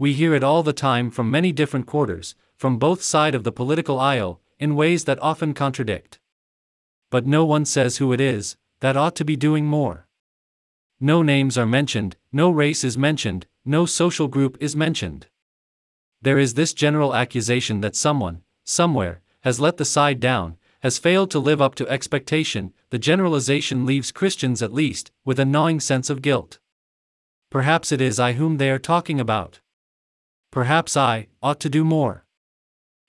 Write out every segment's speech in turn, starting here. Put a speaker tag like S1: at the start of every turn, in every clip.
S1: We hear it all the time from many different quarters, from both side of the political aisle, in ways that often contradict. But no one says who it is that ought to be doing more. No names are mentioned, no race is mentioned, no social group is mentioned. There is this general accusation that someone, somewhere, has let the side down, has failed to live up to expectation, the generalization leaves Christians at least, with a gnawing sense of guilt. Perhaps it is I whom they are talking about. Perhaps I ought to do more.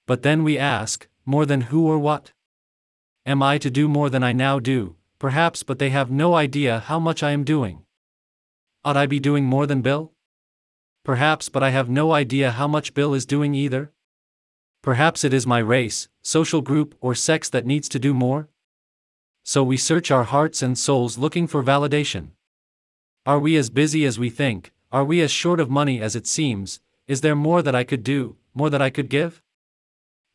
S1: But then we ask, more than who or what? Am I to do more than I now do? Perhaps, but they have no idea how much I am doing. Ought I be doing more than Bill? Perhaps, but I have no idea how much Bill is doing either. Perhaps it is my race, social group, or sex that needs to do more? So we search our hearts and souls looking for validation. Are we as busy as we think? Are we as short of money as it seems? Is there more that I could do, more that I could give?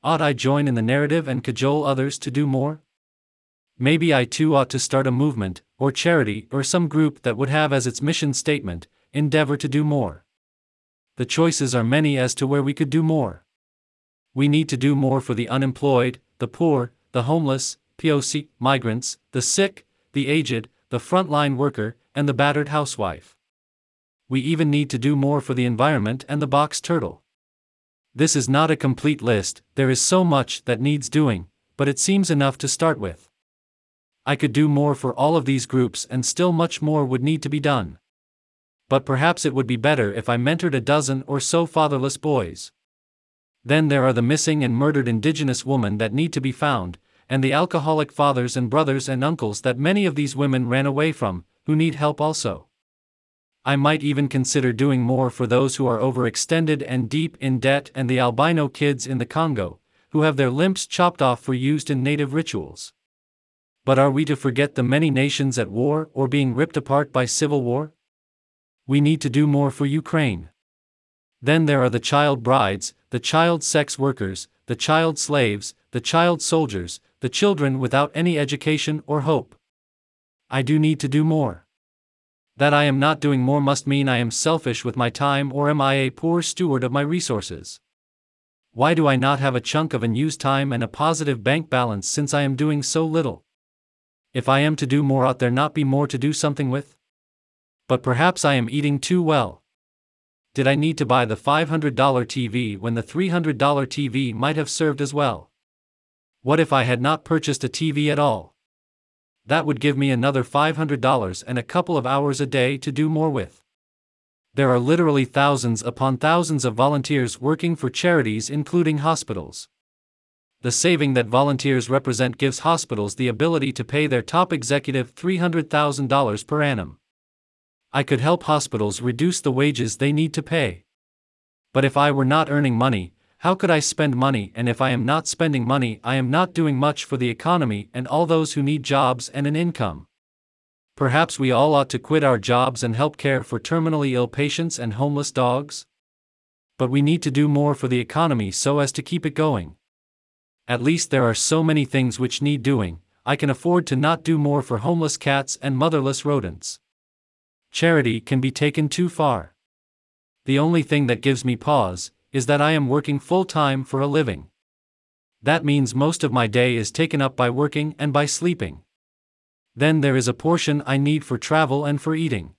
S1: Ought I join in the narrative and cajole others to do more? Maybe I too ought to start a movement, or charity, or some group that would have as its mission statement endeavor to do more the choices are many as to where we could do more. We need to do more for the unemployed, the poor, the homeless, POC, migrants, the sick, the aged, the frontline worker, and the battered housewife. We even need to do more for the environment and the box turtle. This is not a complete list, there is so much that needs doing, but it seems enough to start with. I could do more for all of these groups, and still much more would need to be done but perhaps it would be better if I mentored a dozen or so fatherless boys. Then there are the missing and murdered indigenous women that need to be found, and the alcoholic fathers and brothers and uncles that many of these women ran away from, who need help also. I might even consider doing more for those who are overextended and deep in debt and the albino kids in the Congo, who have their limbs chopped off for used in native rituals. But are we to forget the many nations at war or being ripped apart by civil war? we need to do more for Ukraine. Then there are the child brides, the child sex workers, the child slaves, the child soldiers, the children without any education or hope. I do need to do more. That I am not doing more must mean I am selfish with my time or am I a poor steward of my resources? Why do I not have a chunk of unused time and a positive bank balance since I am doing so little? If I am to do more, ought there not be more to do something with? But perhaps I am eating too well. Did I need to buy the $500 TV when the $300 TV might have served as well? What if I had not purchased a TV at all? That would give me another $500 and a couple of hours a day to do more with. There are literally thousands upon thousands of volunteers working for charities, including hospitals. The saving that volunteers represent gives hospitals the ability to pay their top executive $300,000 per annum. I could help hospitals reduce the wages they need to pay. But if I were not earning money, how could I spend money? And if I am not spending money, I am not doing much for the economy and all those who need jobs and an income. Perhaps we all ought to quit our jobs and help care for terminally ill patients and homeless dogs? But we need to do more for the economy so as to keep it going. At least there are so many things which need doing, I can afford to not do more for homeless cats and motherless rodents charity can be taken too far. The only thing that gives me pause is that I am working full time for a living. That means most of my day is taken up by working and by sleeping. Then there is a portion I need for travel and for eating.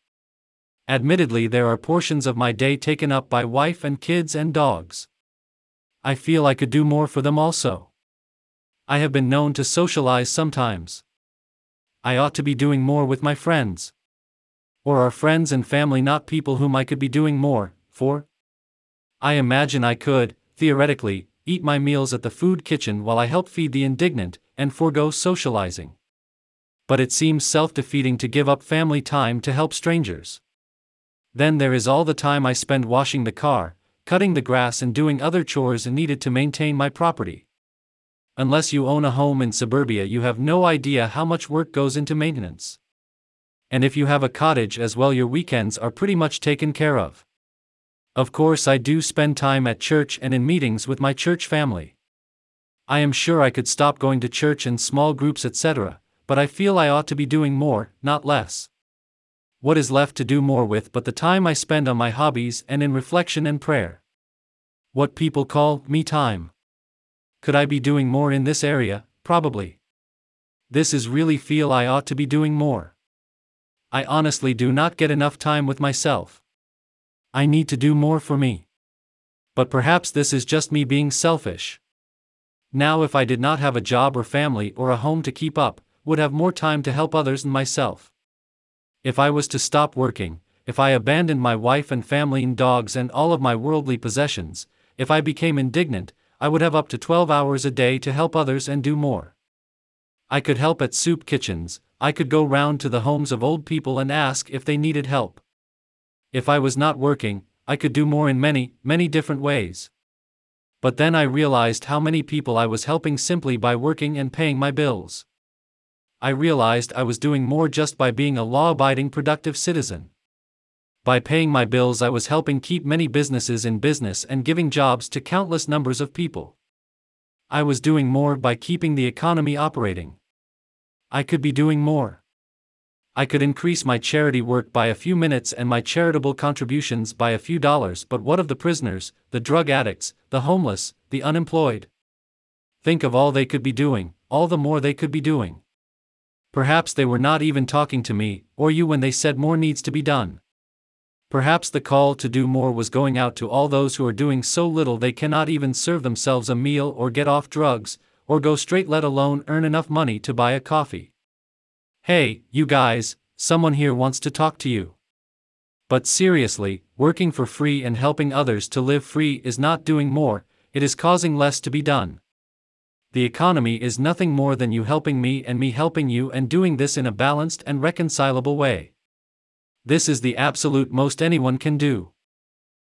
S1: Admittedly, there are portions of my day taken up by wife and kids and dogs. I feel I could do more for them also. I have been known to socialize sometimes. I ought to be doing more with my friends. Or are friends and family not people whom I could be doing more for? I imagine I could, theoretically, eat my meals at the food kitchen while I help feed the indignant, and forego socializing. But it seems self defeating to give up family time to help strangers. Then there is all the time I spend washing the car, cutting the grass, and doing other chores needed to maintain my property. Unless you own a home in suburbia, you have no idea how much work goes into maintenance and if you have a cottage as well, your weekends are pretty much taken care of. Of course, I do spend time at church and in meetings with my church family. I am sure I could stop going to church in small groups, etc., but I feel I ought to be doing more, not less. What is left to do more with but the time I spend on my hobbies and in reflection and prayer? What people call me time. Could I be doing more in this area? Probably. This is really feel I ought to be doing more. I honestly do not get enough time with myself. I need to do more for me. But perhaps this is just me being selfish. Now, if I did not have a job or family or a home to keep up, would have more time to help others and myself. If I was to stop working, if I abandoned my wife and family and dogs and all of my worldly possessions, if I became indignant, I would have up to 12 hours a day to help others and do more. I could help at soup kitchens, I could go round to the homes of old people and ask if they needed help. If I was not working, I could do more in many, many different ways. But then I realized how many people I was helping simply by working and paying my bills. I realized I was doing more just by being a law abiding, productive citizen. By paying my bills, I was helping keep many businesses in business and giving jobs to countless numbers of people. I was doing more by keeping the economy operating. I could be doing more. I could increase my charity work by a few minutes and my charitable contributions by a few dollars, but what of the prisoners, the drug addicts, the homeless, the unemployed? Think of all they could be doing, all the more they could be doing. Perhaps they were not even talking to me, or you when they said more needs to be done. Perhaps the call to do more was going out to all those who are doing so little they cannot even serve themselves a meal or get off drugs, or go straight, let alone earn enough money to buy a coffee. Hey, you guys, someone here wants to talk to you. But seriously, working for free and helping others to live free is not doing more, it is causing less to be done. The economy is nothing more than you helping me and me helping you and doing this in a balanced and reconcilable way. This is the absolute most anyone can do.